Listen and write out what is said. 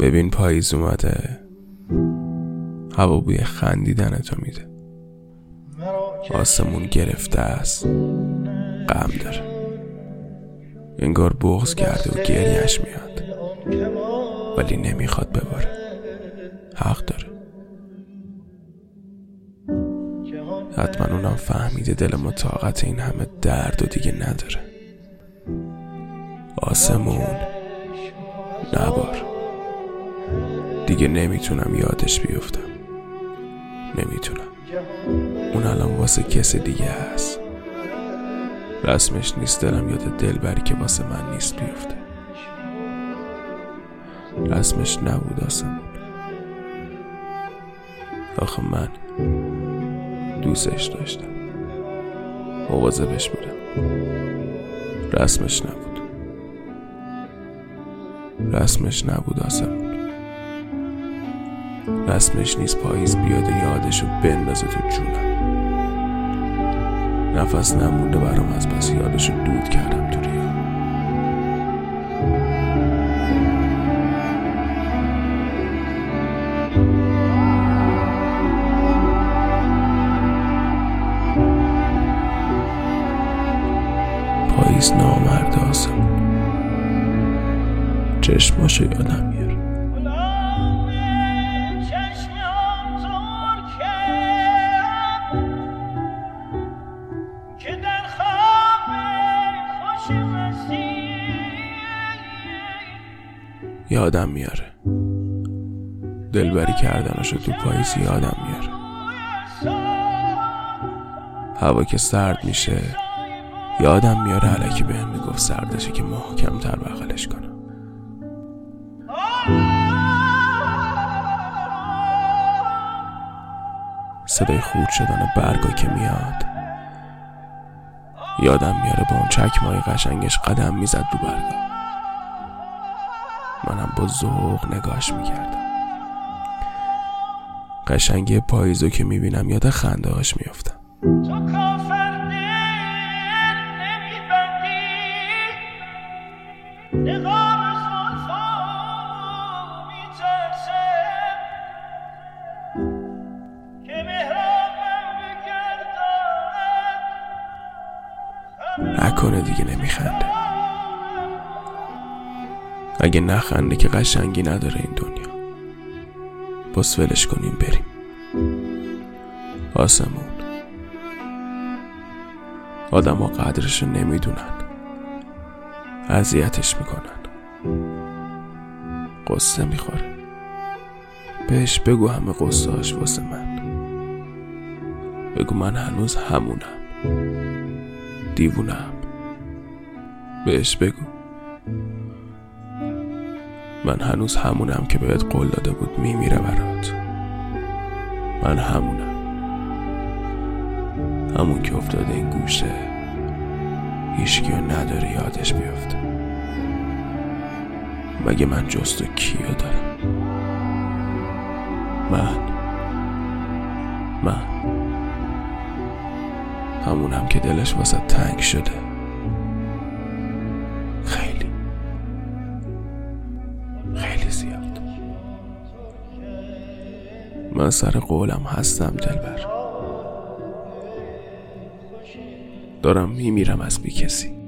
ببین پاییز اومده. هوا بوی خندیدن تو میده. آسمون گرفته است. غم داره. انگار بغز کرده و گریش میاد. ولی نمی‌خواد بباره. حق داره. حتما اونم فهمیده دل ما طاقت این همه درد و دیگه نداره. آسمون نبار. دیگه نمی‌تونم یادش بیفتم. نمی‌تونم. اون الان واسه کس دیگه هست. رسمش نیست دلم یاد دلبری که واسه من نیست بیفته. رسمش نبود آسمون آخه من دوستش داشتم. مواظبش بودم رسمش نبود. رسمش نبود آسمون رسمش نیست پاییز بیاد و یادشو بندازه تو جونم. نفس نمونده برام از پس یادشو دود کردم تو ریا. پاییز نامرد آسمون. چشماشو یادم یادم میاره. دلبری کردنشو تو پاییز یادم میاره. هوا که سرد میشه یادم میاره علکی بهم می‌گفت سردشه که محکمتر بغلش کنم. صدای خورد شدن برگا که میاد. یادم میاره با اون چکمای قشنگش قدم می‌زد رو برگا. منم با ذوق نگاش می‌کردم. قشنگی پاییزو که می‌بینم یاد خنده هاش میافتم نکنه دیگه نمیخنده. اگه نخنده که قشنگی نداره این دنیا. بس ولش کنیم بریم. آسمون. آدم ها قدرشو نمی‌دونن. اذیتش می‌کنن. قصه می‌خوره. بهش بگو همه قصه هاش واسه من. بگو من هنوز همونم. دیوونم. بهش بگو. من هنوز همونم که بهت قول داده بود میمیره برات. من همونم. همون که افتاده این گوشه هیچکیو نداره یادش بیفته. مگه من جست و کیو دارم؟ من. من. همونم که دلش واسه تنگ شده. زیاد. من سر قولم هستم دلبر دارم میمیرم از بی کسی.